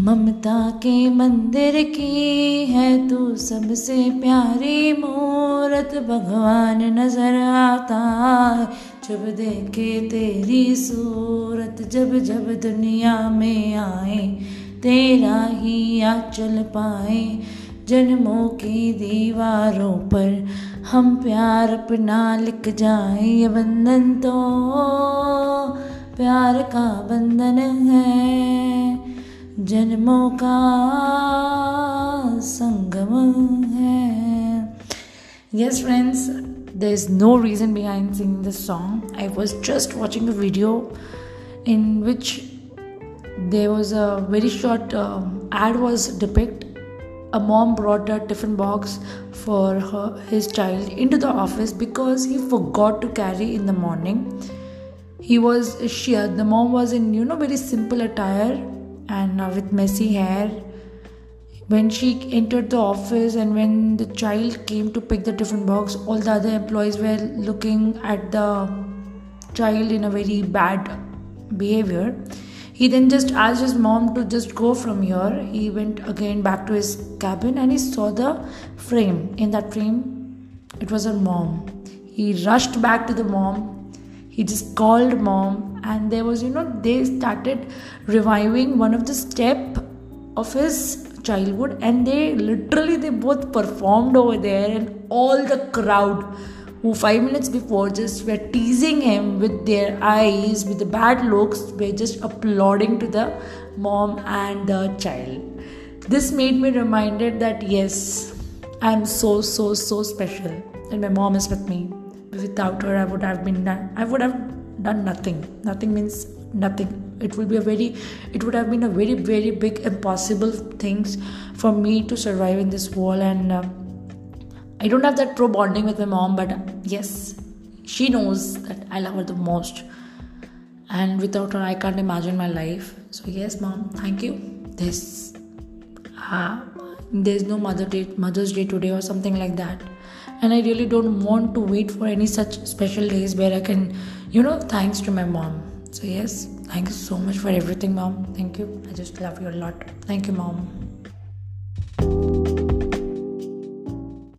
ममता के मंदिर की है तू सबसे प्यारी मूरत भगवान नज़र आता है। जब देखे तेरी सूरत, जब जब दुनिया में आए, तेरा ही आ चल पाए। जन्मों की दीवारों पर हम प्यार अपना लिख जाए। ये बंधन तो प्यार का बंधन है। जन्मों का संगम है yes friends there's no reason behind singing this song i was just watching a video in which there was a very short um, ad was depict a mom brought a tiffin box for her, his child into the office because he forgot to carry in the morning he was she the mom was in you know very simple attire and uh, with messy hair when she entered the office and when the child came to pick the tiffin box all the other employees were looking at the child in a very bad behavior. He then just asked his mom to just go from here. He went again back to his cabin and he saw the frame. In that frame it was her mom. He rushed back to the mom he just called mom and there was you know they started reviving one of the step of his childhood and they literally they both performed over there and all the crowd who five minutes before just were teasing him with their eyes with the bad looks were just applauding to the mom and the child. This made me reminded that yes i'm so so so special and my mom is with me without her i would have been done i would have done nothing. Nothing means nothing. It will be a very it would have been a very very big impossible things for me to survive in this world. And uh, i don't have that pro bonding with my mom but uh, yes she knows that i love her the most. And without her i can't imagine my life. So yes mom thank you. This uh, there's no mother day mother's day today or something like that. And i really don't want to wait for any such special days where i can you know thanks to my mom. So yes thank you so much for everything mom. Thank you. I just love you a lot. Thank you mom